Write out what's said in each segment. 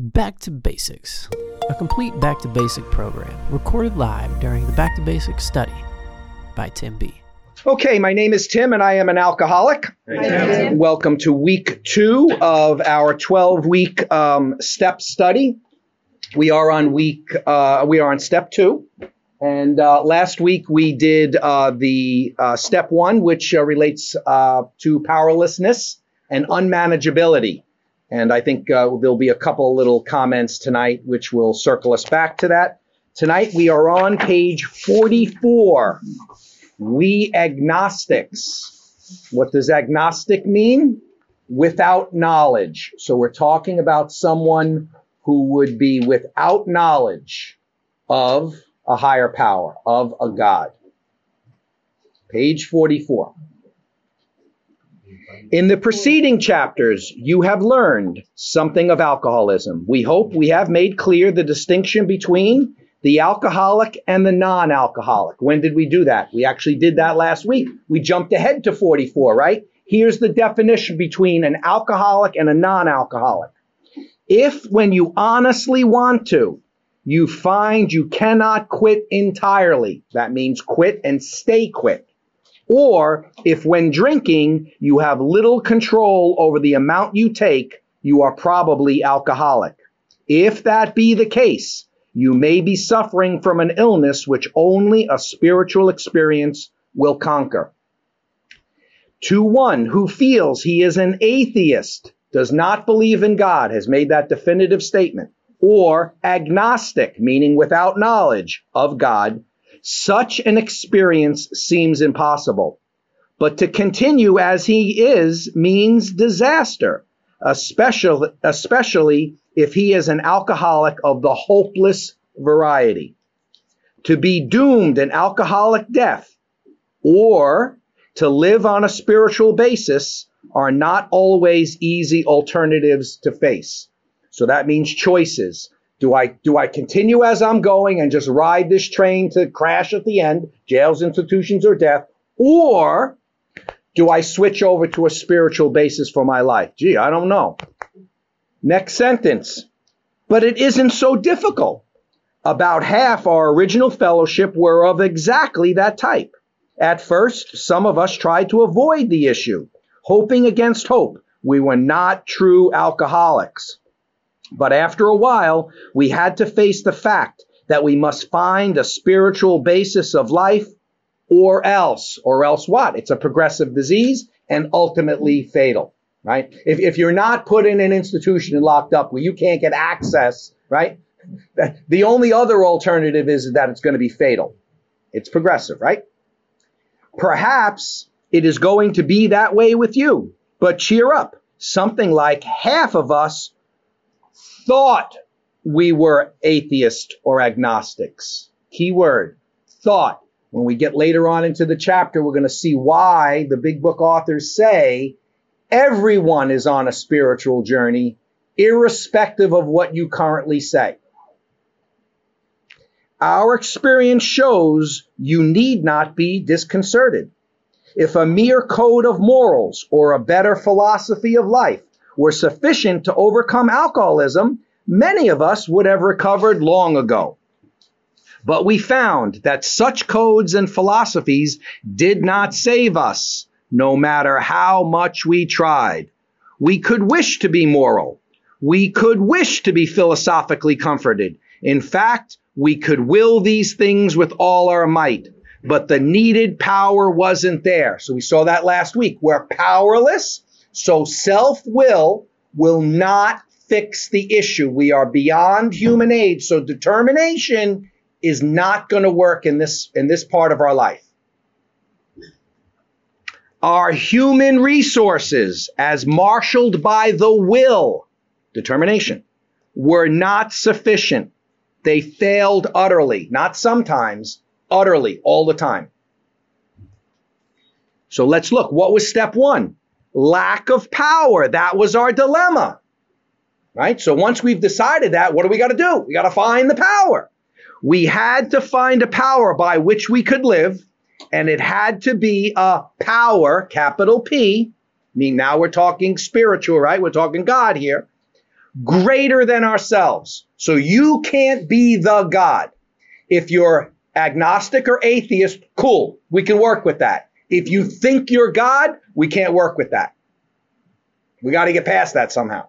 Back to Basics, a complete Back to Basic program recorded live during the Back to Basics study by Tim B. Okay, my name is Tim and I am an alcoholic. Welcome to week two of our 12 week um, step study. We are on week, uh, we are on step two. And uh, last week we did uh, the uh, step one, which uh, relates uh, to powerlessness and unmanageability. And I think uh, there'll be a couple little comments tonight which will circle us back to that. Tonight we are on page 44. We agnostics. What does agnostic mean? Without knowledge. So we're talking about someone who would be without knowledge of a higher power, of a God. Page 44. In the preceding chapters, you have learned something of alcoholism. We hope we have made clear the distinction between the alcoholic and the non alcoholic. When did we do that? We actually did that last week. We jumped ahead to 44, right? Here's the definition between an alcoholic and a non alcoholic. If, when you honestly want to, you find you cannot quit entirely, that means quit and stay quit. Or if when drinking you have little control over the amount you take, you are probably alcoholic. If that be the case, you may be suffering from an illness which only a spiritual experience will conquer. To one who feels he is an atheist, does not believe in God, has made that definitive statement, or agnostic, meaning without knowledge of God, such an experience seems impossible. But to continue as he is means disaster, especially, especially if he is an alcoholic of the hopeless variety. To be doomed an alcoholic death or to live on a spiritual basis are not always easy alternatives to face. So that means choices. Do I do I continue as I'm going and just ride this train to crash at the end, jails, institutions, or death, or do I switch over to a spiritual basis for my life? Gee, I don't know. Next sentence. But it isn't so difficult. About half our original fellowship were of exactly that type. At first, some of us tried to avoid the issue, hoping against hope. We were not true alcoholics. But after a while, we had to face the fact that we must find a spiritual basis of life or else. Or else what? It's a progressive disease and ultimately fatal, right? If, if you're not put in an institution and locked up where you can't get access, right? The only other alternative is that it's going to be fatal. It's progressive, right? Perhaps it is going to be that way with you, but cheer up. Something like half of us thought we were atheists or agnostics. Key word, thought. When we get later on into the chapter, we're going to see why the big book authors say everyone is on a spiritual journey, irrespective of what you currently say. Our experience shows you need not be disconcerted. If a mere code of morals or a better philosophy of life were sufficient to overcome alcoholism, many of us would have recovered long ago. But we found that such codes and philosophies did not save us, no matter how much we tried. We could wish to be moral. We could wish to be philosophically comforted. In fact, we could will these things with all our might, but the needed power wasn't there. So we saw that last week. We're powerless, so self will will not fix the issue. We are beyond human aid, so determination is not going to work in this in this part of our life. Our human resources, as marshaled by the will, determination, were not sufficient. They failed utterly, not sometimes, utterly, all the time. So let's look. What was step one? Lack of power. That was our dilemma. Right? So once we've decided that, what do we got to do? We got to find the power. We had to find a power by which we could live, and it had to be a power, capital P. I mean, now we're talking spiritual, right? We're talking God here. greater than ourselves. So you can't be the God. If you're agnostic or atheist, cool. We can work with that. If you think you're God, we can't work with that. We got to get past that somehow.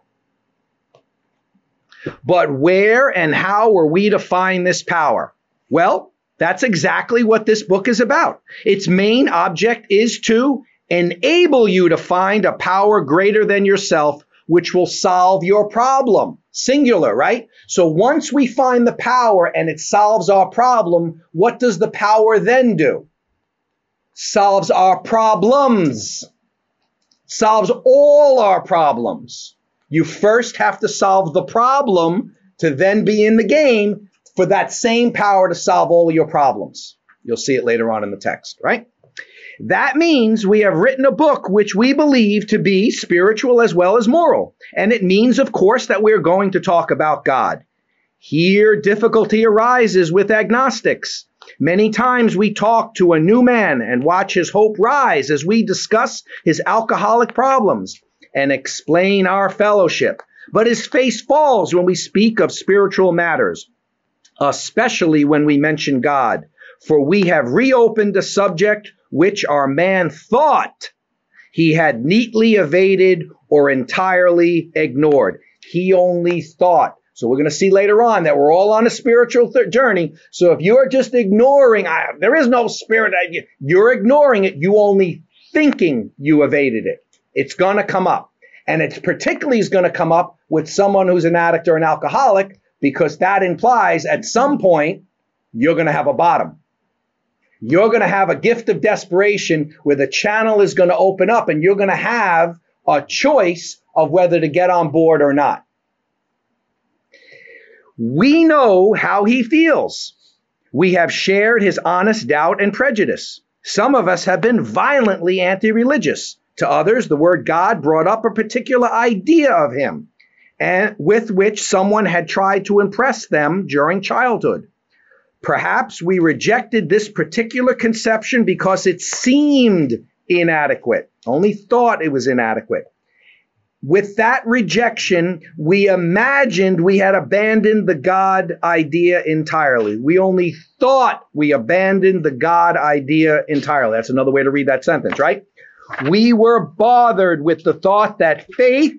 But where and how are we to find this power? Well, that's exactly what this book is about. Its main object is to enable you to find a power greater than yourself, which will solve your problem. Singular, right? So once we find the power and it solves our problem, what does the power then do? Solves our problems. Solves all our problems. You first have to solve the problem to then be in the game for that same power to solve all your problems. You'll see it later on in the text, right? That means we have written a book which we believe to be spiritual as well as moral. And it means, of course, that we're going to talk about God. Here, difficulty arises with agnostics. Many times we talk to a new man and watch his hope rise as we discuss his alcoholic problems and explain our fellowship. But his face falls when we speak of spiritual matters, especially when we mention God. For we have reopened a subject which our man thought he had neatly evaded or entirely ignored. He only thought. So we're going to see later on that we're all on a spiritual th- journey. So if you're just ignoring, I, there is no spirit, you're ignoring it. You only thinking you evaded it. It's going to come up. And it's particularly is going to come up with someone who's an addict or an alcoholic because that implies at some point you're going to have a bottom. You're going to have a gift of desperation where the channel is going to open up and you're going to have a choice of whether to get on board or not. We know how he feels. We have shared his honest doubt and prejudice. Some of us have been violently anti religious. To others, the word God brought up a particular idea of him, and with which someone had tried to impress them during childhood. Perhaps we rejected this particular conception because it seemed inadequate, only thought it was inadequate. With that rejection, we imagined we had abandoned the God idea entirely. We only thought we abandoned the God idea entirely. That's another way to read that sentence, right? We were bothered with the thought that faith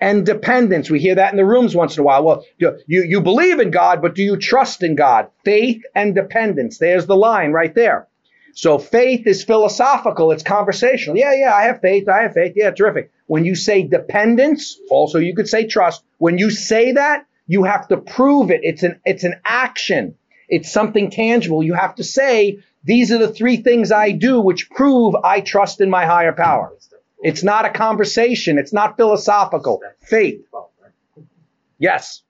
and dependence, we hear that in the rooms once in a while. Well, you, you believe in God, but do you trust in God? Faith and dependence. There's the line right there. So faith is philosophical, it's conversational. Yeah, yeah, I have faith, I have faith. Yeah, terrific. When you say dependence, also you could say trust. When you say that, you have to prove it. It's an it's an action. It's something tangible. You have to say these are the three things I do which prove I trust in my higher power. It's not a conversation. It's not philosophical. Faith. Yes.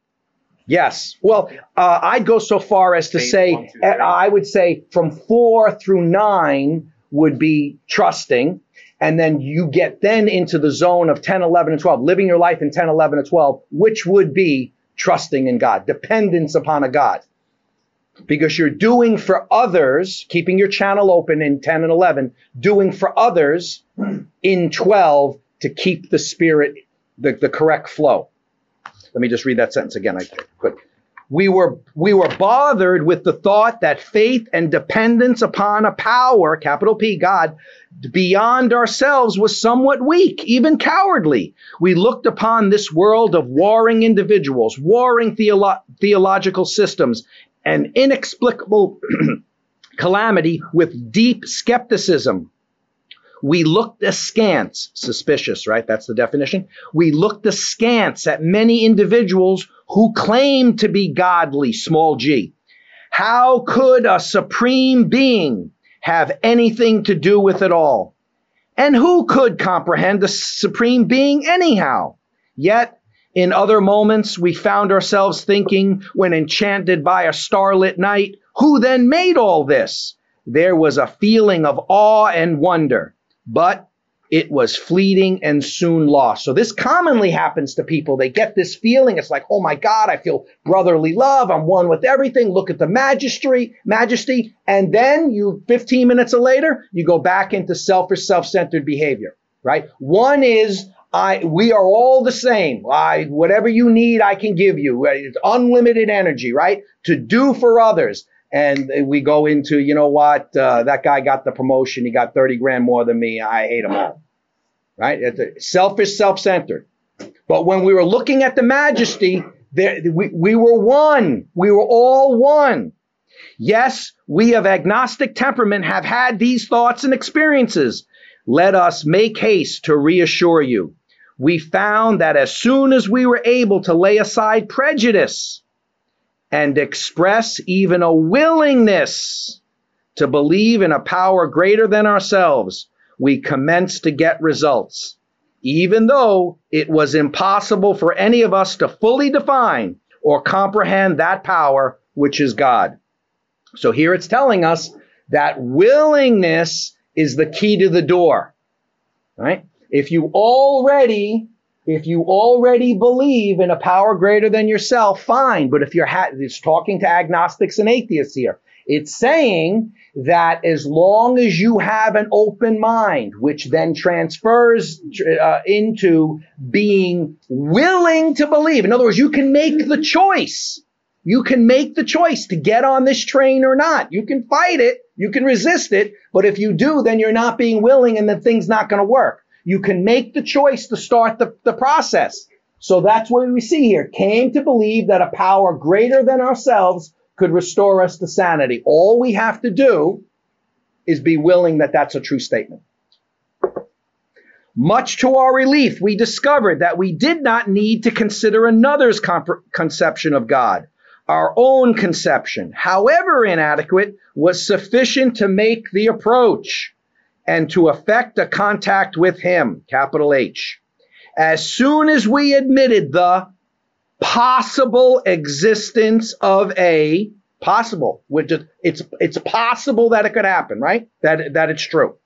Yes. Well, uh, I'd go so far as to say, one, two, I would say from four through nine would be trusting. And then you get then into the zone of 10, 11, and 12, living your life in 10, 11, and 12, which would be trusting in God, dependence upon a God because you're doing for others, keeping your channel open in 10 and 11, doing for others in 12 to keep the spirit, the, the correct flow. Let me just read that sentence again. I quick. We were, we were bothered with the thought that faith and dependence upon a power, capital P, God, beyond ourselves was somewhat weak, even cowardly. We looked upon this world of warring individuals, warring theolo- theological systems, an inexplicable calamity with deep skepticism. We looked askance, suspicious, right? That's the definition. We looked askance at many individuals who claim to be godly, small g. How could a supreme being have anything to do with it all? And who could comprehend a supreme being anyhow? Yet in other moments, we found ourselves thinking, when enchanted by a starlit night, who then made all this? There was a feeling of awe and wonder, but it was fleeting and soon lost. So this commonly happens to people. They get this feeling. It's like, oh my God, I feel brotherly love. I'm one with everything. Look at the majesty, majesty. And then you, 15 minutes later, you go back into selfish, self-centered behavior, right? One is I we are all the same. I whatever you need, I can give you. It's unlimited energy, right? To do for others. And we go into, you know what? Uh, that guy got the promotion. He got 30 grand more than me. I hate him all. Right? It's selfish, self-centered. But when we were looking at the majesty, there, we, we were one. We were all one. Yes, we of agnostic temperament have had these thoughts and experiences. Let us make haste to reassure you we found that as soon as we were able to lay aside prejudice and express even a willingness to believe in a power greater than ourselves, we commence to get results, even though it was impossible for any of us to fully define or comprehend that power, which is God. So here it's telling us that willingness is the key to the door, right? If you already if you already believe in a power greater than yourself, fine. But if you're ha- it's talking to agnostics and atheists here, it's saying that as long as you have an open mind, which then transfers uh, into being willing to believe. In other words, you can make the choice. You can make the choice to get on this train or not. You can fight it. You can resist it. But if you do, then you're not being willing and the thing's not going to work. You can make the choice to start the, the process. So that's what we see here. Came to believe that a power greater than ourselves could restore us to sanity. All we have to do is be willing that that's a true statement. Much to our relief, we discovered that we did not need to consider another's comp- conception of God. Our own conception, however inadequate, was sufficient to make the approach and to effect a contact with him, capital H. As soon as we admitted the possible existence of a possible, which it's it's possible that it could happen, right? That that it's true.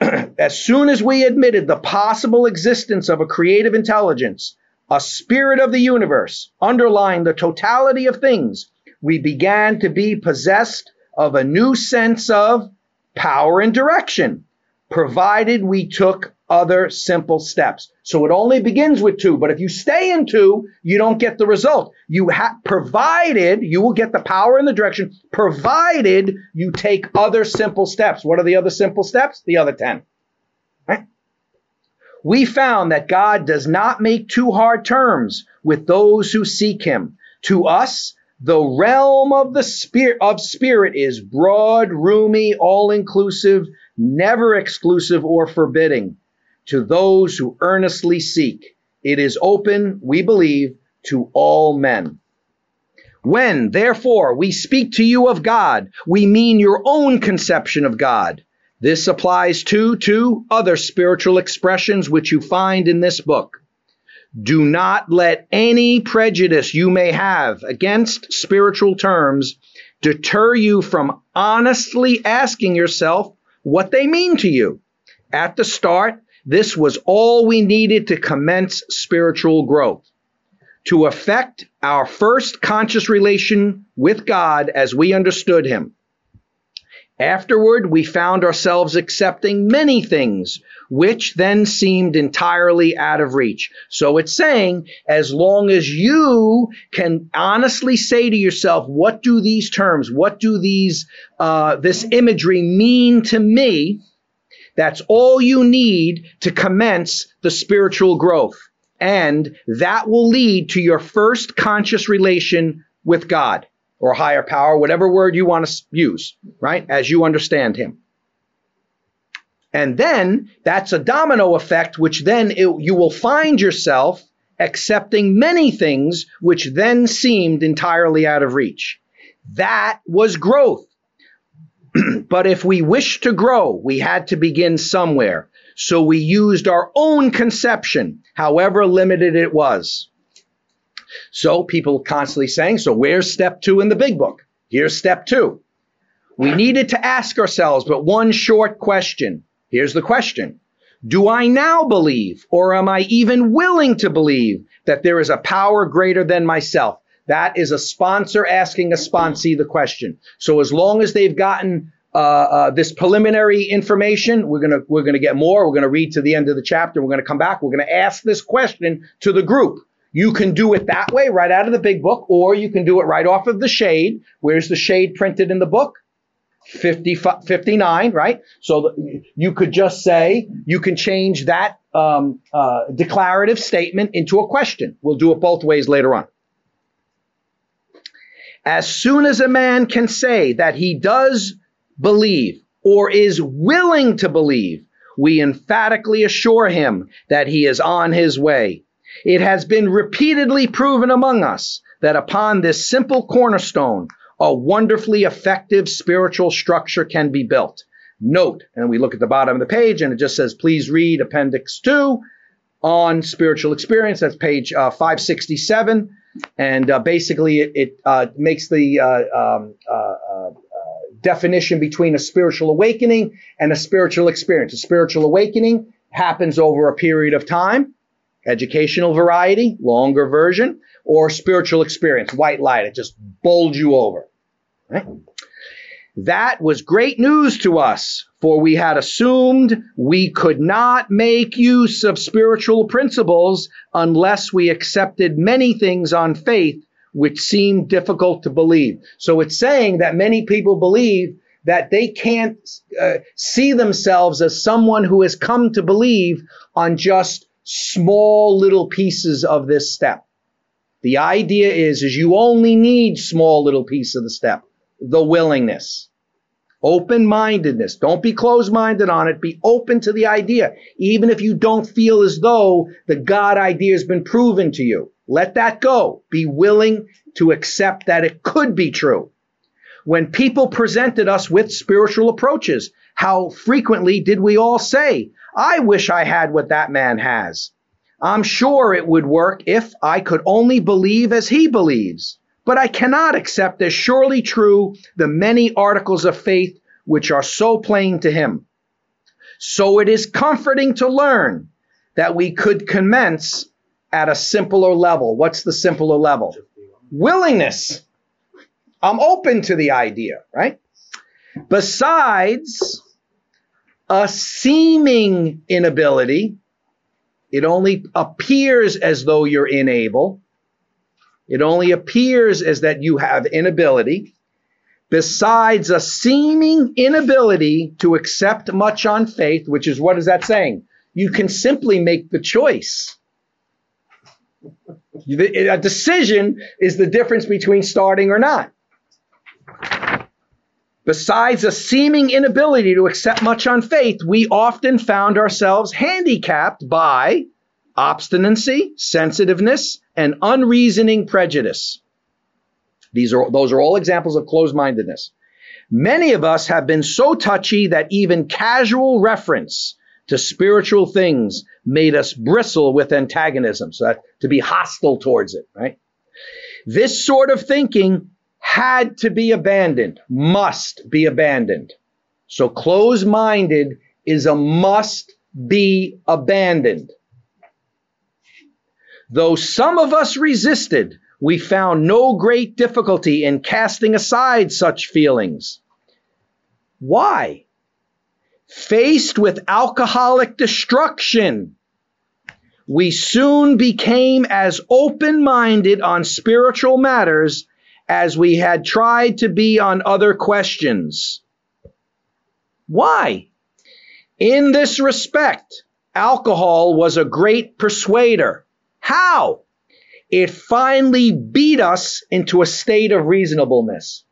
as soon as we admitted the possible existence of a creative intelligence, a spirit of the universe, underlying the totality of things, we began to be possessed of a new sense of power and direction, provided we took other simple steps. So it only begins with two, but if you stay in two, you don't get the result. You have provided you will get the power and the direction, provided you take other simple steps. What are the other simple steps? The other 10. Right? We found that God does not make too hard terms with those who seek him. To us, the realm of the spirit of spirit is broad, roomy, all-inclusive, never exclusive or forbidding to those who earnestly seek. It is open, we believe, to all men. When, therefore, we speak to you of God, we mean your own conception of God. This applies too to other spiritual expressions which you find in this book. Do not let any prejudice you may have against spiritual terms deter you from honestly asking yourself what they mean to you. At the start, this was all we needed to commence spiritual growth. To effect our first conscious relation with God as we understood Him. Afterward, we found ourselves accepting many things which then seemed entirely out of reach. So it's saying, as long as you can honestly say to yourself, what do these terms, what do these, uh, this imagery mean to me? That's all you need to commence the spiritual growth. And that will lead to your first conscious relation with God or higher power, whatever word you want to use, right? As you understand Him. And then that's a domino effect, which then it, you will find yourself accepting many things which then seemed entirely out of reach. That was growth. but if we wished to grow, we had to begin somewhere. So we used our own conception, however limited it was. So people constantly saying, so where's step two in the big book? Here's step two. We needed to ask ourselves but one short question. Here's the question. Do I now believe, or am I even willing to believe, that there is a power greater than myself? That is a sponsor asking a sponsee the question. So as long as they've gotten uh, uh, this preliminary information. We're gonna we're gonna get more. We're gonna read to the end of the chapter. We're gonna come back. We're gonna ask this question to the group. You can do it that way, right out of the big book, or you can do it right off of the shade. Where's the shade printed in the book? 50, 59, right? So you could just say, you can change that um, uh, declarative statement into a question. We'll do it both ways later on. As soon as a man can say that he does believe or is willing to believe, we emphatically assure him that he is on his way. It has been repeatedly proven among us that upon this simple cornerstone, a wonderfully effective spiritual structure can be built. Note, and we look at the bottom of the page and it just says, please read Appendix 2 on spiritual experience. That's page uh, 567. And uh, basically, it, it uh, makes the uh, um, uh, uh, definition between a spiritual awakening and a spiritual experience. A spiritual awakening happens over a period of time, educational variety, longer version, or spiritual experience, white light. It just bowls you over. That was great news to us, for we had assumed we could not make use of spiritual principles unless we accepted many things on faith which seemed difficult to believe. So it's saying that many people believe that they can't uh, see themselves as someone who has come to believe on just small little pieces of this step. The idea is, is you only need small little piece of the step the willingness. Open mindedness. Don't be closed minded on it. Be open to the idea. Even if you don't feel as though the God idea has been proven to you, let that go. Be willing to accept that it could be true. When people presented us with spiritual approaches, how frequently did we all say, I wish I had what that man has? I'm sure it would work if I could only believe as he believes. But I cannot accept as surely true the many articles of faith which are so plain to him. So it is comforting to learn that we could commence at a simpler level. What's the simpler level? Willingness. I'm open to the idea, right? Besides a seeming inability, it only appears as though you're unable. It only appears as that you have inability, besides a seeming inability to accept much on faith, which is what is that saying? You can simply make the choice. A decision is the difference between starting or not. Besides a seeming inability to accept much on faith, we often found ourselves handicapped by obstinacy, sensitiveness, and unreasoning prejudice. These are, those are all examples of closed mindedness. Many of us have been so touchy that even casual reference to spiritual things made us bristle with antagonism, so that, to be hostile towards it, right? This sort of thinking had to be abandoned, must be abandoned. So closed minded is a must be abandoned. Though some of us resisted, we found no great difficulty in casting aside such feelings. Why? Faced with alcoholic destruction, we soon became as open minded on spiritual matters as we had tried to be on other questions. Why? In this respect, alcohol was a great persuader. How? It finally beat us into a state of reasonableness.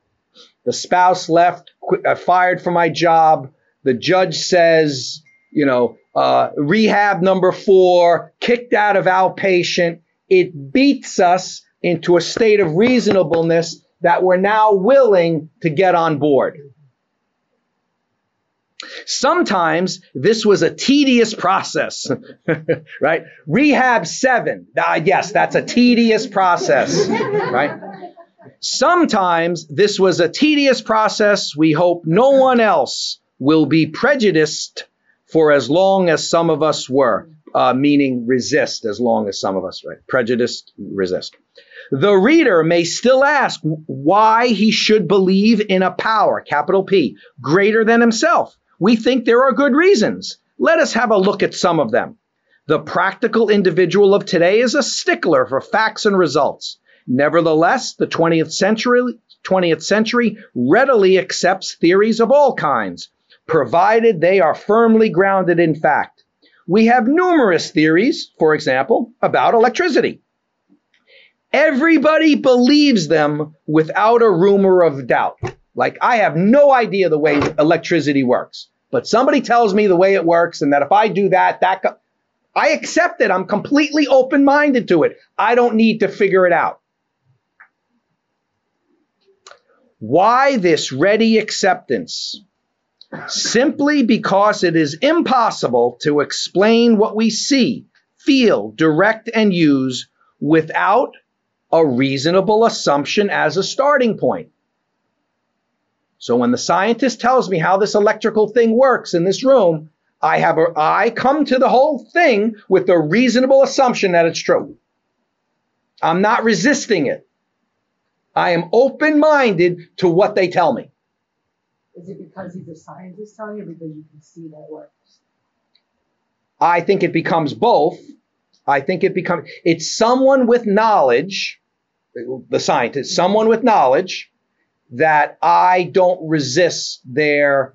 The spouse left, uh, fired from my job. The judge says, you know, uh, rehab number four, kicked out of outpatient. It beats us into a state of reasonableness that we're now willing to get on board. Sometimes this was a tedious process, right? Rehab seven, uh, yes, that's a tedious process, right? Sometimes this was a tedious process. We hope no one else will be prejudiced for as long as some of us were, uh, meaning resist as long as some of us, right? Prejudiced, resist. The reader may still ask why he should believe in a power, capital P, greater than himself. We think there are good reasons. Let us have a look at some of them. The practical individual of today is a stickler for facts and results. Nevertheless, the 20th century, 20th century readily accepts theories of all kinds, provided they are firmly grounded in fact. We have numerous theories, for example, about electricity. Everybody believes them without a rumor of doubt. Like, I have no idea the way electricity works, but somebody tells me the way it works, and that if I do that, that co- I accept it. I'm completely open minded to it. I don't need to figure it out. Why this ready acceptance? Simply because it is impossible to explain what we see, feel, direct, and use without a reasonable assumption as a starting point. So when the scientist tells me how this electrical thing works in this room, I have a, I come to the whole thing with a reasonable assumption that it's true. I'm not resisting it. I am open minded to what they tell me. Is it because he's a scientist telling you, or because you can see that works? I think it becomes both. I think it becomes it's someone with knowledge, the scientist, someone with knowledge that I don't resist their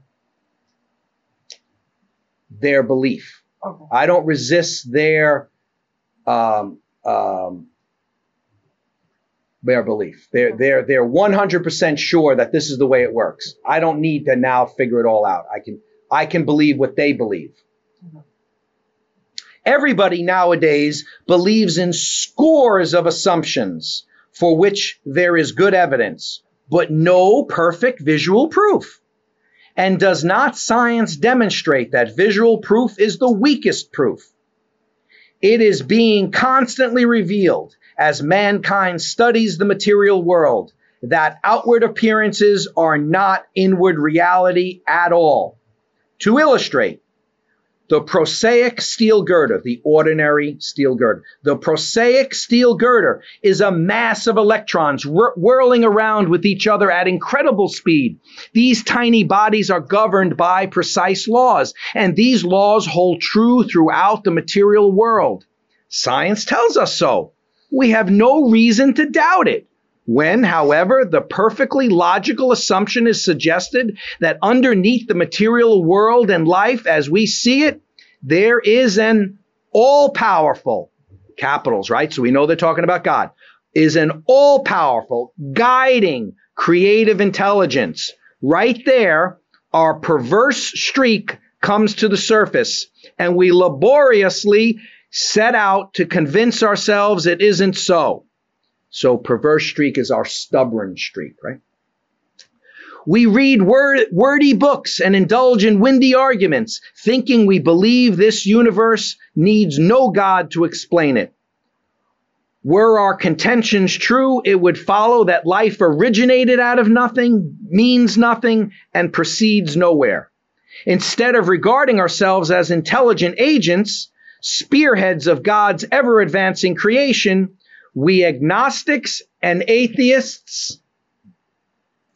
their belief. Okay. I don't resist their um, um, their belief. They're they're they're 100% sure that this is the way it works. I don't need to now figure it all out. I can I can believe what they believe. Mhm. Everybody nowadays believes in scores of assumptions for which there is good evidence, but no perfect visual proof. And does not science demonstrate that visual proof is the weakest proof? It is being constantly revealed as mankind studies the material world that outward appearances are not inward reality at all. To illustrate, the prosaic steel girder, the ordinary steel girder. The prosaic steel girder is a mass of electrons whir- whirling around with each other at incredible speed. These tiny bodies are governed by precise laws, and these laws hold true throughout the material world. Science tells us so. We have no reason to doubt it. When, however, the perfectly logical assumption is suggested that underneath the material world and life as we see it, there is an all powerful, capitals, right? So we know they're talking about God, is an all powerful, guiding, creative intelligence. Right there, our perverse streak comes to the surface, and we laboriously set out to convince ourselves it isn't so. So perverse streak is our stubborn streak, right? We read word, wordy books and indulge in windy arguments, thinking we believe this universe needs no God to explain it. Were our contentions true, it would follow that life originated out of nothing, means nothing, and proceeds nowhere. Instead of regarding ourselves as intelligent agents, spearheads of God's ever advancing creation, we agnostics and atheists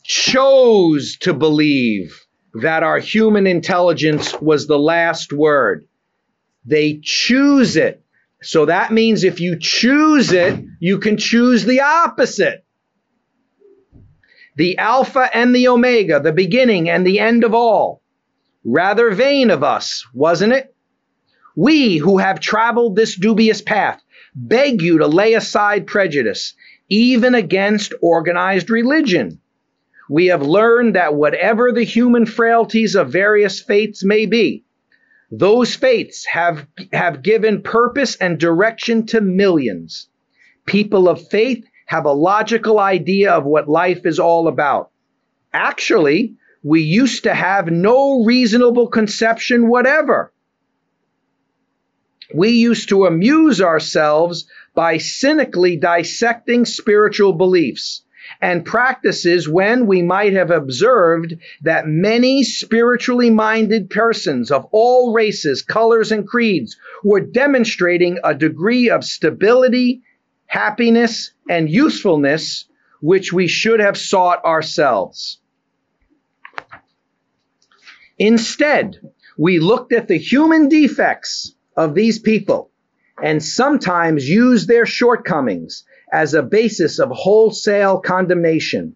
chose to believe that our human intelligence was the last word. They choose it. So that means if you choose it, you can choose the opposite. The Alpha and the Omega, the beginning and the end of all. Rather vain of us, wasn't it? We who have traveled this dubious path beg you to lay aside prejudice, even against organized religion. We have learned that whatever the human frailties of various faiths may be, those faiths have, have given purpose and direction to millions. People of faith have a logical idea of what life is all about. Actually, we used to have no reasonable conception whatever. We used to amuse ourselves by cynically dissecting spiritual beliefs and practices when we might have observed that many spiritually minded persons of all races, colors, and creeds were demonstrating a degree of stability happiness, and usefulness which we should have sought ourselves. Instead, we looked at the human defects of these people and sometimes use their shortcomings as a basis of wholesale condemnation.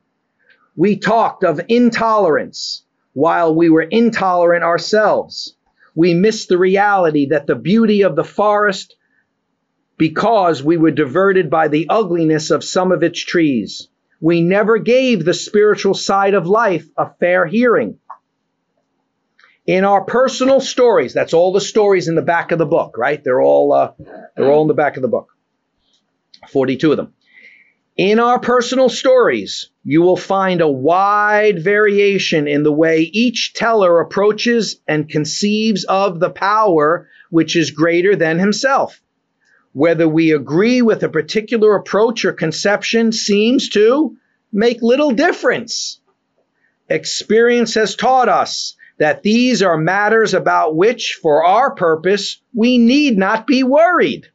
We talked of intolerance while we were intolerant ourselves. We missed the reality that the beauty of the forest because we were diverted by the ugliness of some of its trees. We never gave the spiritual side of life a fair hearing. In our personal stories, that's all the stories in the back of the book, right? They're all uh, they're all in the back of the book. 42 of them. In our personal stories, you will find a wide variation in the way each teller approaches and conceives of the power which is greater than himself. Whether we agree with a particular approach or conception seems to make little difference. Experience has taught us that these are matters about which, for our purpose, we need not be worried.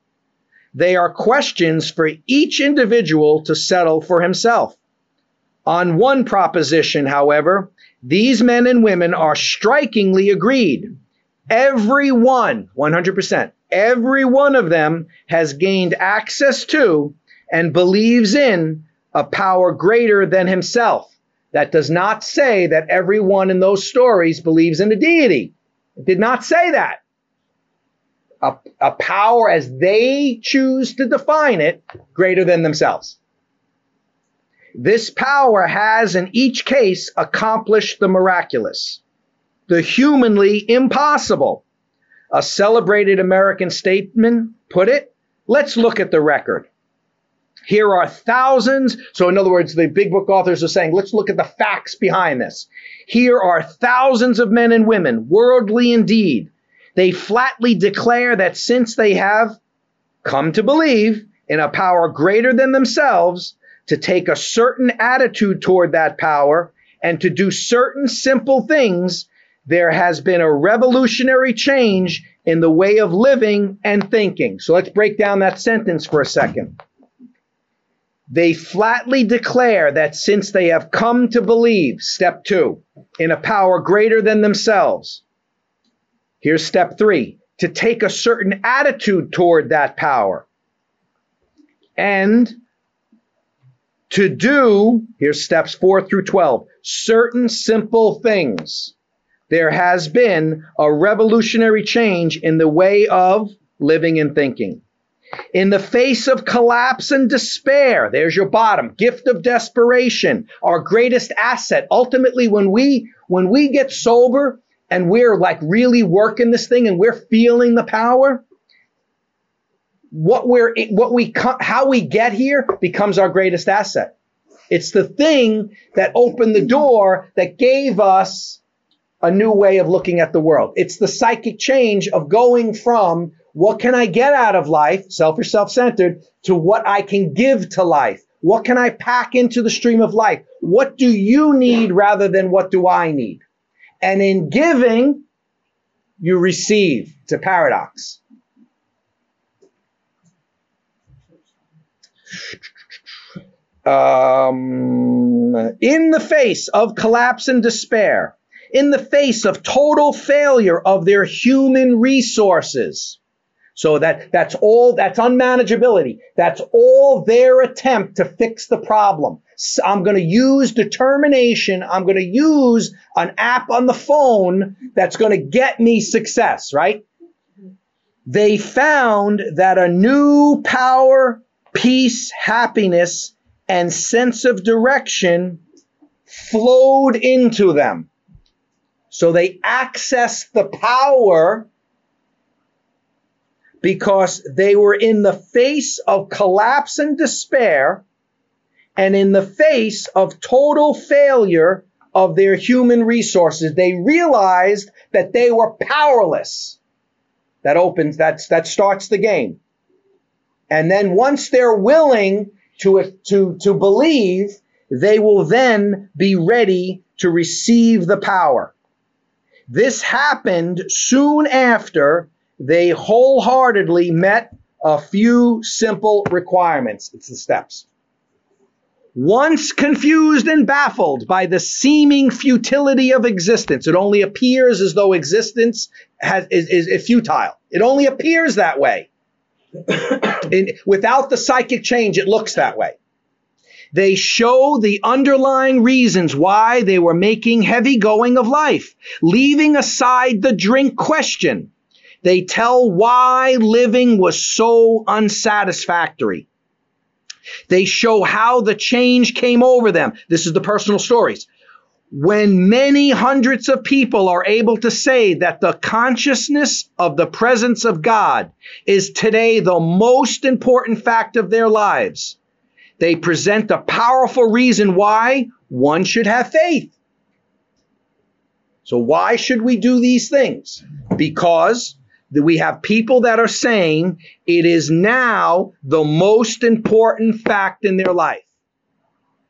They are questions for each individual to settle for himself. On one proposition, however, these men and women are strikingly agreed. Every one, 100%, every one of them has gained access to and believes in a power greater than himself. That does not say that everyone in those stories believes in a deity. It did not say that. A, a power as they choose to define it greater than themselves. This power has in each case accomplished the miraculous, the humanly impossible. A celebrated American statesman put it. Let's look at the record. Here are thousands. So, in other words, the big book authors are saying, let's look at the facts behind this. Here are thousands of men and women, worldly indeed. They flatly declare that since they have come to believe in a power greater than themselves, to take a certain attitude toward that power and to do certain simple things, there has been a revolutionary change in the way of living and thinking. So let's break down that sentence for a second. They flatly declare that since they have come to believe, step two, in a power greater than themselves. Here's step three to take a certain attitude toward that power. And to do, here's steps four through 12, certain simple things. There has been a revolutionary change in the way of living and thinking. In the face of collapse and despair, there's your bottom, gift of desperation, our greatest asset. Ultimately, when we when we get sober and we're like really working this thing and we're feeling the power, what we're what we how we get here becomes our greatest asset. It's the thing that opened the door that gave us a new way of looking at the world. It's the psychic change of going from what can I get out of life, selfish, self centered, to what I can give to life? What can I pack into the stream of life? What do you need rather than what do I need? And in giving, you receive. It's a paradox. Um, in the face of collapse and despair, in the face of total failure of their human resources, so that that's all that's unmanageability. That's all their attempt to fix the problem. So I'm going to use determination. I'm going to use an app on the phone that's going to get me success, right? They found that a new power, peace, happiness, and sense of direction flowed into them. So they accessed the power because they were in the face of collapse and despair and in the face of total failure of their human resources. They realized that they were powerless. That opens, that's, that starts the game. And then once they're willing to, to, to believe, they will then be ready to receive the power. This happened soon after they wholeheartedly met a few simple requirements. It's the steps. Once confused and baffled by the seeming futility of existence, it only appears as though existence has, is, is, futile. It only appears that way. Without the psychic change, it looks that way. They show the underlying reasons why they were making heavy going of life, leaving aside the drink question. They tell why living was so unsatisfactory. They show how the change came over them. This is the personal stories. When many hundreds of people are able to say that the consciousness of the presence of God is today the most important fact of their lives, they present a powerful reason why one should have faith. So, why should we do these things? Because that we have people that are saying it is now the most important fact in their life.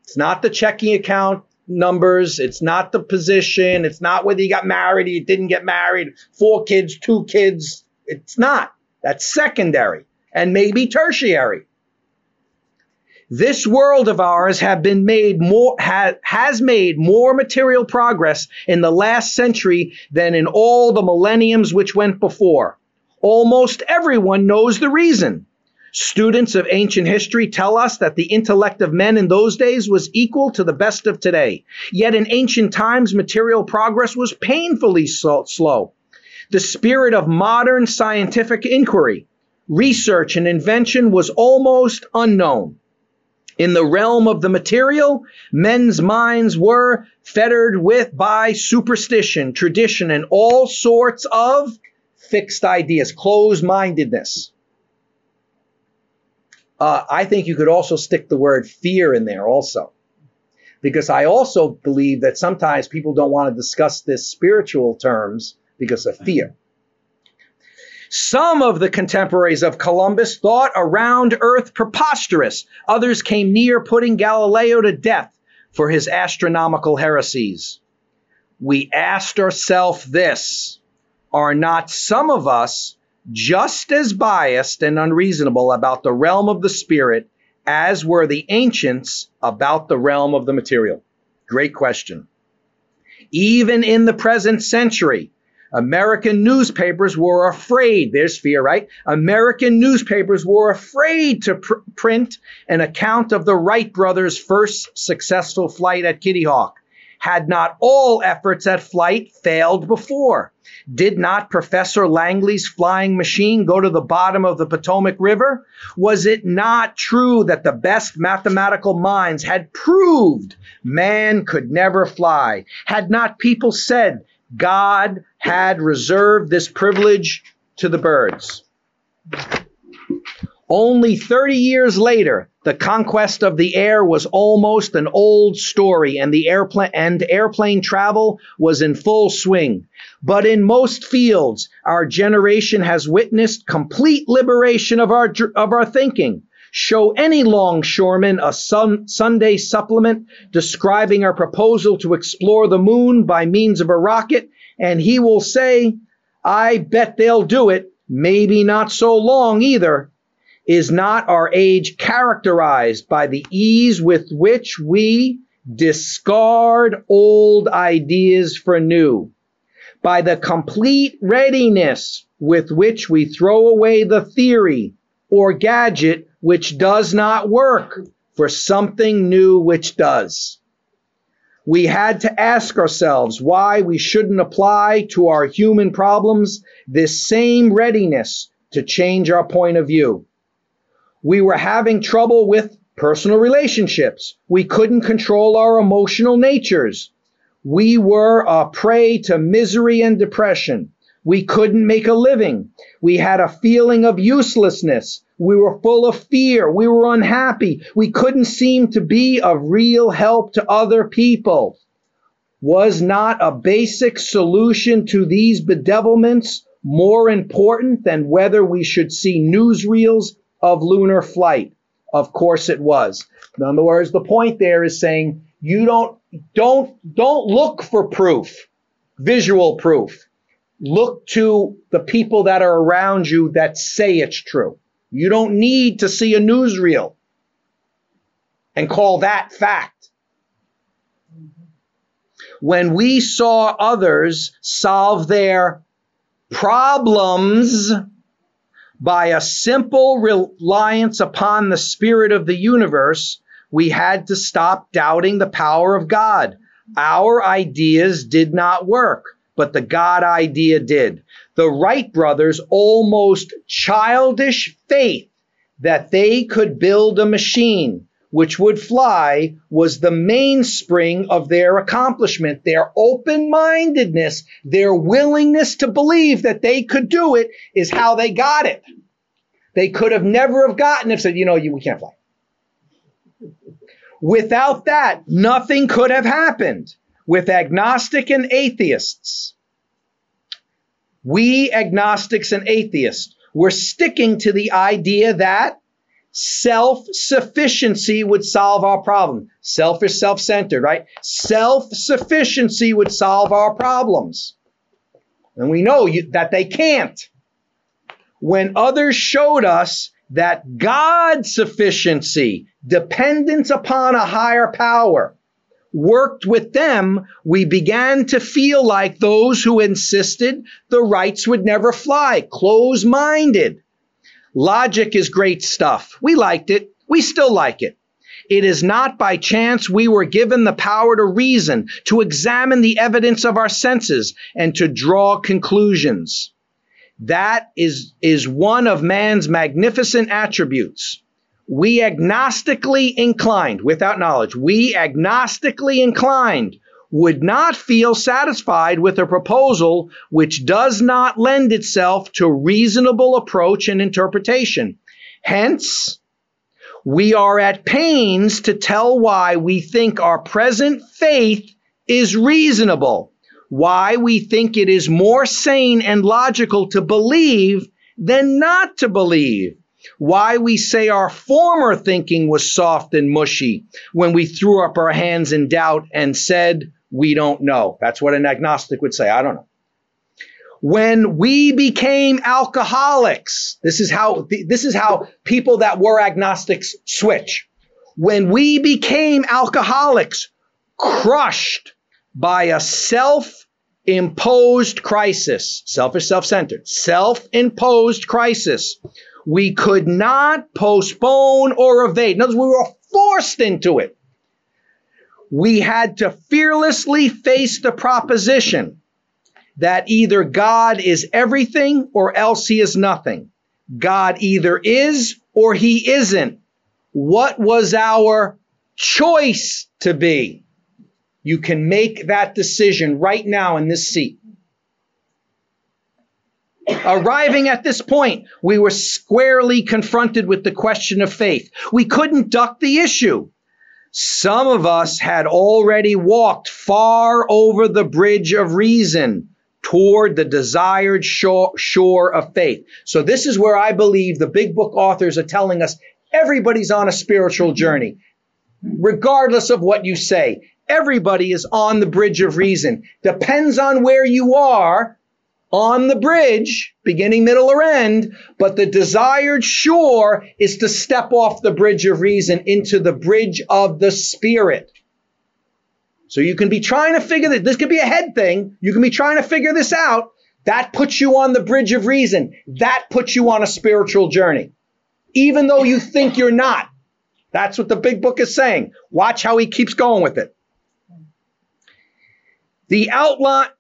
It's not the checking account numbers, it's not the position, it's not whether you got married or you didn't get married, four kids, two kids. It's not. That's secondary and maybe tertiary. This world of ours have been made more ha, has made more material progress in the last century than in all the millenniums which went before. Almost everyone knows the reason. Students of ancient history tell us that the intellect of men in those days was equal to the best of today. Yet in ancient times, material progress was painfully slow. The spirit of modern scientific inquiry, research, and invention was almost unknown. In the realm of the material, men's minds were fettered with by superstition, tradition, and all sorts of fixed ideas, closed mindedness. Uh, I think you could also stick the word fear in there also. Because I also believe that sometimes people don't want to discuss this spiritual terms because of fear. Some of the contemporaries of Columbus thought a round earth preposterous. Others came near putting Galileo to death for his astronomical heresies. We asked ourselves this Are not some of us just as biased and unreasonable about the realm of the spirit as were the ancients about the realm of the material? Great question. Even in the present century, American newspapers were afraid, there's fear, right? American newspapers were afraid to pr- print an account of the Wright brothers' first successful flight at Kitty Hawk. Had not all efforts at flight failed before? Did not Professor Langley's flying machine go to the bottom of the Potomac River? Was it not true that the best mathematical minds had proved man could never fly? Had not people said God had reserved this privilege to the birds. Only 30 years later, the conquest of the air was almost an old story and the airplane and airplane travel was in full swing. But in most fields, our generation has witnessed complete liberation of our of our thinking. Show any longshoreman a sun, Sunday supplement describing our proposal to explore the moon by means of a rocket, and he will say, I bet they'll do it, maybe not so long either. Is not our age characterized by the ease with which we discard old ideas for new? By the complete readiness with which we throw away the theory or gadget which does not work for something new which does. We had to ask ourselves why we shouldn't apply to our human problems this same readiness to change our point of view. We were having trouble with personal relationships. We couldn't control our emotional natures. We were a prey to misery and depression. We couldn't make a living. We had a feeling of uselessness. We were full of fear. We were unhappy. We couldn't seem to be of real help to other people. Was not a basic solution to these bedevilments more important than whether we should see newsreels of lunar flight? Of course it was. In other words, the point there is saying you don't don't don't look for proof, visual proof look to the people that are around you that say it's true. You don't need to see a newsreel and call that fact. When we saw others solve their problems by a simple reliance upon the spirit of the universe, we had to stop doubting the power of God. Our ideas did not work, but the God idea did. The Wright brothers' almost childish faith that they could build a machine which would fly was the mainspring of their accomplishment. Their open mindedness, their willingness to believe that they could do it is how they got it. They could have never have gotten it, said, you know, you, we can't fly. Without that, nothing could have happened. With agnostic and atheists, we agnostics and atheists, we're sticking to the idea that self sufficiency would solve our problem. Selfish, self centered, right? Self sufficiency would solve our problems. And we know you, that they can't. When others showed us that God's sufficiency, dependence upon a higher power, worked with them, we began to feel like those who insisted the Wrights would never fly, close minded. Logic is great stuff. We liked it. We still like it. It is not by chance we were given the power to reason, to examine the evidence of our senses, and to draw conclusions. That is, is one of man's magnificent attributes. We agnostically inclined, without knowledge, we agnostically inclined would not feel satisfied with a proposal which does not lend itself to reasonable approach and interpretation. Hence, we are at pains to tell why we think our present faith is reasonable, why we think it is more sane and logical to believe than not to believe why we say our former thinking was soft and mushy when we threw up our hands in doubt and said, we don't know. That's what an agnostic would say. I don't know. When we became alcoholics, this is how this is how people that were agnostics switch. When we became alcoholics, crushed by a self imposed crisis, selfish, self centered, self imposed crisis, we could not postpone or evade. In other words, we were forced into it we had to fearlessly face the proposition that either God is everything or else he is nothing. God either is or he isn't. What was our choice to be? You can make that decision right now in this seat. Arriving at this point, we were squarely confronted with the question of faith. We couldn't duck the issue. Some of us had already walked far over the bridge of reason toward the desired shore, of faith. So, this is where I believe the big book authors are telling us everybody's on a spiritual journey, regardless of what you say. Everybody is on the bridge of reason. Depends on where you are on the bridge, beginning, middle, or end, but the desired shore is to step off the bridge of reason into the bridge of the spirit. So you can be trying to figure this. This could be a head thing. You can be trying to figure this out. That puts you on the bridge of reason. That puts you on a spiritual journey. Even though you think you're not. That's what the big book is saying. Watch how he keeps going with it. The,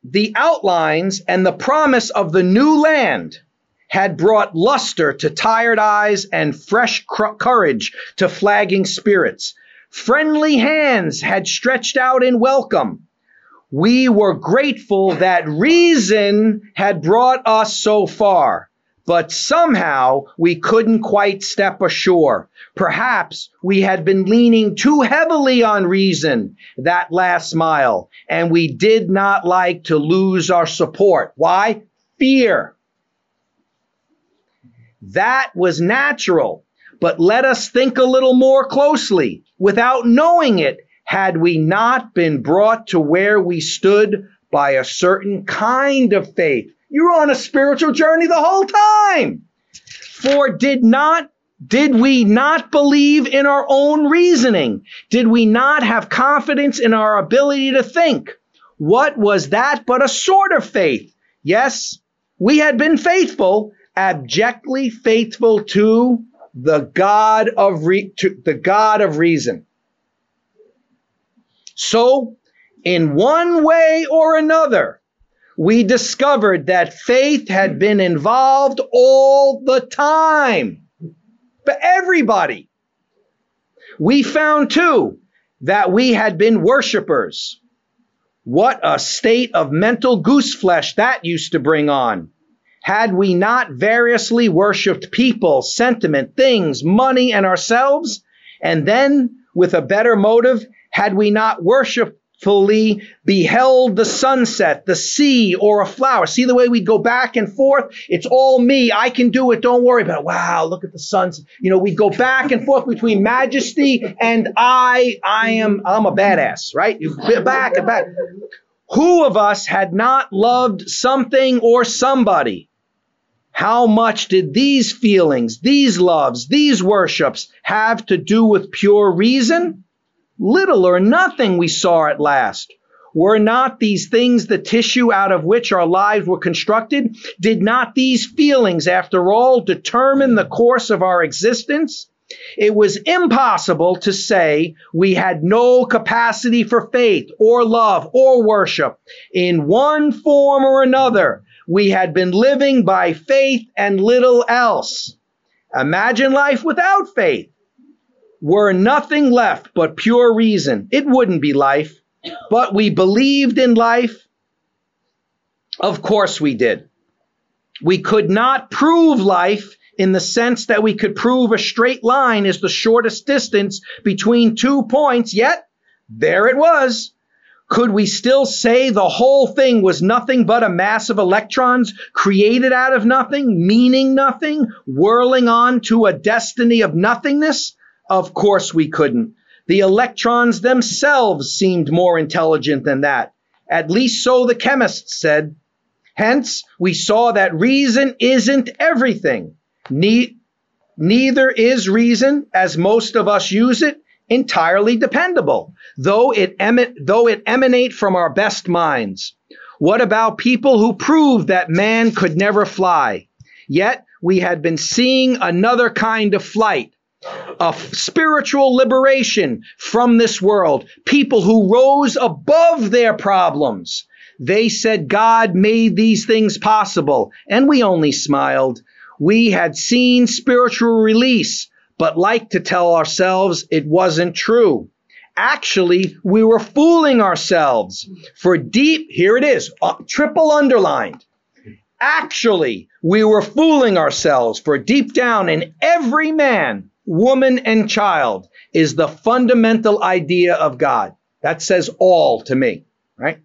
the outlines and the promise of the new land had brought luster to tired eyes and fresh cr- courage to flagging spirits. Friendly hands had stretched out in welcome. We were grateful that reason had brought us so far, but somehow we couldn't quite step ashore. Perhaps we had been leaning too heavily on reason that last mile, and we did not like to lose our support. Why? Fear. That was natural, but let us think a little more closely. Without knowing it, had we not been brought to where we stood by a certain kind of faith, you're on a spiritual journey the whole time. For did not did we not believe in our own reasoning? Did we not have confidence in our ability to think? What was that but a sort of faith? Yes, we had been faithful, abjectly faithful to the God of re- to the God of reason. So, in one way or another, we discovered that faith had hmm. been involved all the time but everybody. We found too that we had been worshipers. What a state of mental goose flesh that used to bring on. Had we not variously worshiped people, sentiment, things, money, and ourselves? And then, with a better motive, had we not worshiped fully beheld the sunset, the sea, or a flower. See the way we go back and forth? It's all me. I can do it. Don't worry about it. Wow, look at the suns. You know, we go back and forth between majesty and I. I am, I'm a badass, right? You back and back. Who of us had not loved something or somebody? How much did these feelings, these loves, these worships have to do with pure reason? Little or nothing we saw at last. Were not these things the tissue out of which our lives were constructed? Did not these feelings, after all, determine the course of our existence? It was impossible to say we had no capacity for faith or love or worship. In one form or another, we had been living by faith and little else. Imagine life without faith were nothing left but pure reason, it wouldn't be life. But we believed in life. Of course we did. We could not prove life in the sense that we could prove a straight line is the shortest distance between two points, yet there it was. Could we still say the whole thing was nothing but a mass of electrons created out of nothing, meaning nothing, whirling on to a destiny of nothingness? Of course we couldn't. The electrons themselves seemed more intelligent than that. At least so the chemists said. Hence, we saw that reason isn't everything. Ne- neither is reason, as most of us use it, entirely dependable, though it, em- though it emanate from our best minds. What about people who proved that man could never fly? Yet we had been seeing another kind of flight, a spiritual liberation from this world, people who rose above their problems. They said God made these things possible, and we only smiled. We had seen spiritual release, but liked to tell ourselves it wasn't true. Actually, we were fooling ourselves. For deep, here it is, uh, triple underlined. Actually, we were fooling ourselves, for deep down in every man woman, and child is the fundamental idea of God. That says all to me, right?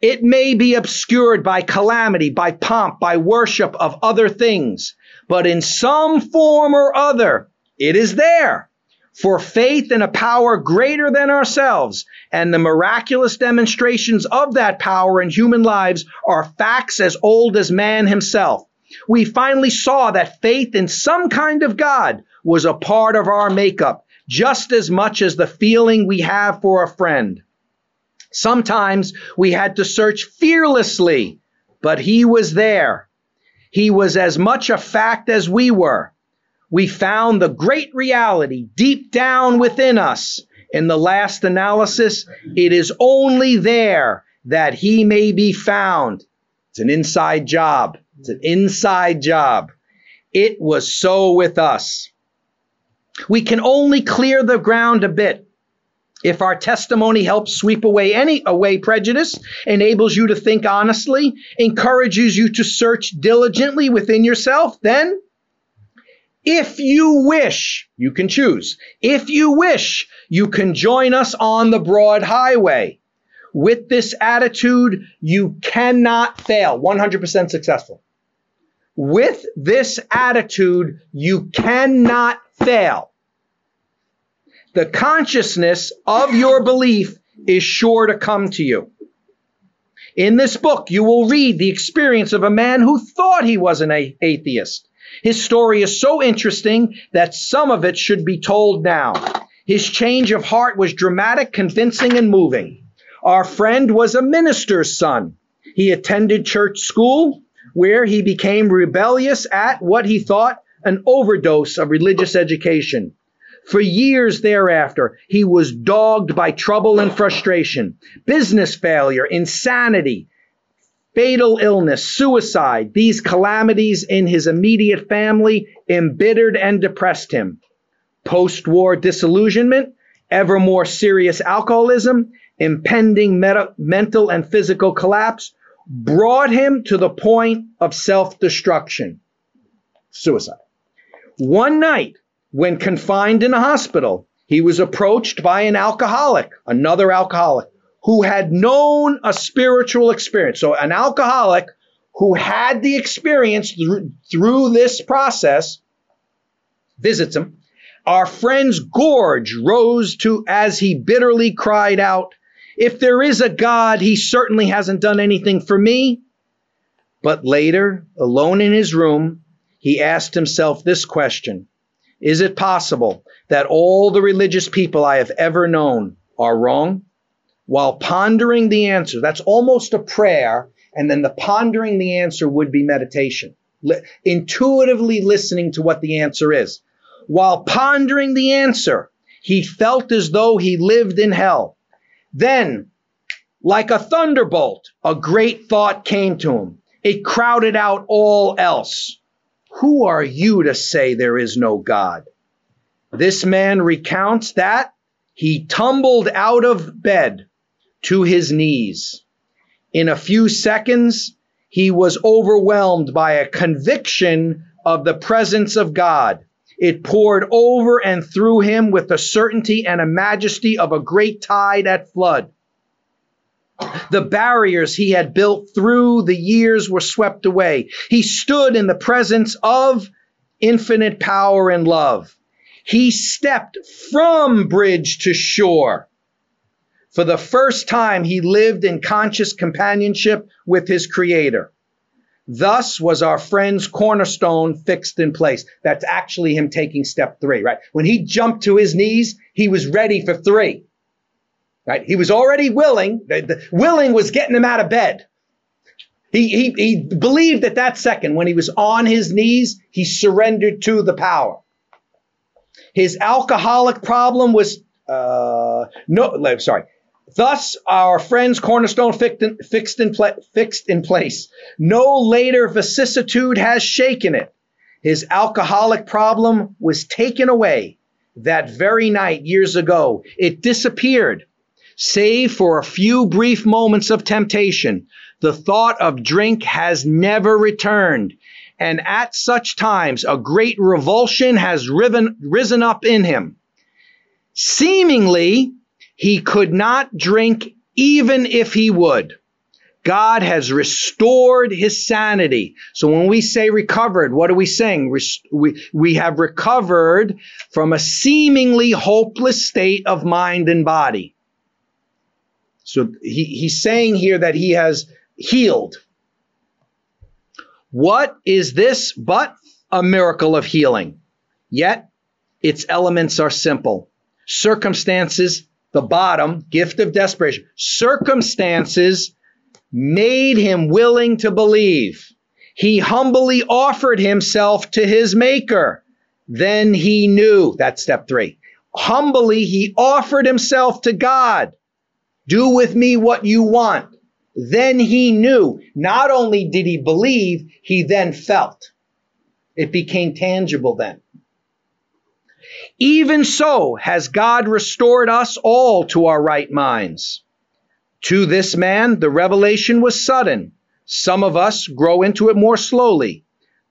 It may be obscured by calamity, by pomp, by worship of other things, but in some form or other, it is there. For faith in a power greater than ourselves and the miraculous demonstrations of that power in human lives are facts as old as man himself. We finally saw that faith in some kind of God was a part of our makeup just as much as the feeling we have for a friend. Sometimes we had to search fearlessly, but he was there. He was as much a fact as we were. We found the great reality deep down within us. In the last analysis, it is only there that he may be found. It's an inside job. It's an inside job. It was so with us. We can only clear the ground a bit. If our testimony helps sweep away any away prejudice, enables you to think honestly, encourages you to search diligently within yourself, then if you wish, you can choose. If you wish, you can join us on the broad highway. With this attitude, you cannot fail. 100% successful. With this attitude, you cannot fail. The consciousness of your belief is sure to come to you. In this book, you will read the experience of a man who thought he was an atheist. His story is so interesting that some of it should be told now. His change of heart was dramatic, convincing, and moving. Our friend was a minister's son. He attended church school where he became rebellious at what he thought an overdose of religious education. For years thereafter, he was dogged by trouble and frustration, business failure, insanity, fatal illness, suicide. These calamities in his immediate family embittered and depressed him. Post war disillusionment, ever more serious alcoholism, impending mental and physical collapse brought him to the point of self destruction, suicide. One night, when confined in a hospital, he was approached by an alcoholic, another alcoholic, who had known a spiritual experience. So, an alcoholic who had the experience through, through this process visits him. Our friend's gorge rose to as he bitterly cried out, If there is a God, he certainly hasn't done anything for me. But later, alone in his room, he asked himself this question Is it possible that all the religious people I have ever known are wrong? while pondering the answer. That's almost a prayer, and then the pondering the answer would be meditation. Intuitively listening to what the answer is. While pondering the answer, he felt as though he lived in hell. Then, like a thunderbolt, a great thought came to him. It crowded out all else. Who are you to say there is no God? This man recounts that he tumbled out of bed to his knees. In a few seconds, he was overwhelmed by a conviction of the presence of God. It poured over and through him with the certainty and a majesty of a great tide at flood. The barriers he had built through the years were swept away. He stood in the presence of infinite power and love. He stepped from bridge to shore. For the first time, he lived in conscious companionship with his creator. Thus was our friend's cornerstone fixed in place. That's actually him taking step three, right? When he jumped to his knees, he was ready for three, right? He was already willing. The, the willing was getting him out of bed. He, he, he believed at that second when he was on his knees, he surrendered to the power. His alcoholic problem was uh, no, sorry. Thus, our friend's cornerstone fixed in, fixed, in pla- fixed in place. No later vicissitude has shaken it. His alcoholic problem was taken away that very night years ago. It disappeared, save for a few brief moments of temptation. The thought of drink has never returned. And at such times, a great revulsion has riven, risen up in him. Seemingly, he could not drink even if he would. God has restored his sanity. So when we say recovered, what are we saying? We, we have recovered from a seemingly hopeless state of mind and body. So he, he's saying here that he has healed. What is this but a miracle of healing? Yet its elements are simple. Circumstances the bottom, gift of desperation. Circumstances made him willing to believe. He humbly offered himself to his maker. Then he knew. That's step three. Humbly, he offered himself to God. Do with me what you want. Then he knew. Not only did he believe, he then felt. It became tangible then. Even so has God restored us all to our right minds. To this man, the revelation was sudden. Some of us grow into it more slowly,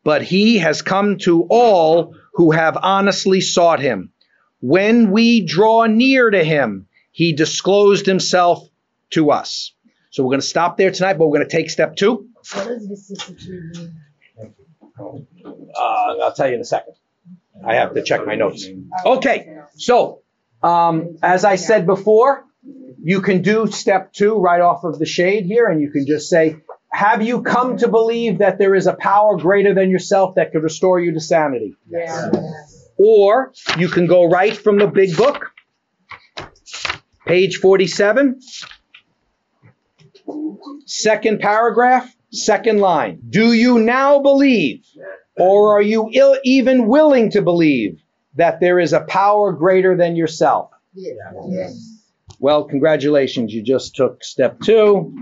but he has come to all who have honestly sought him. When we draw near to him, he disclosed himself to us. So we're going to stop there tonight, but we're going to take step two. What does vicissitude mean? Uh, I'll tell you in a second. I have to check my notes. Okay, so um, as I said before, you can do step two right off of the shade here, and you can just say, Have you come to believe that there is a power greater than yourself that could restore you to sanity? Yeah. Or you can go right from the big book, page 47, second paragraph, second line. Do you now believe, or are you Ill, even willing to believe, that there is a power greater than yourself? Yes. Well, congratulations, you just took step two.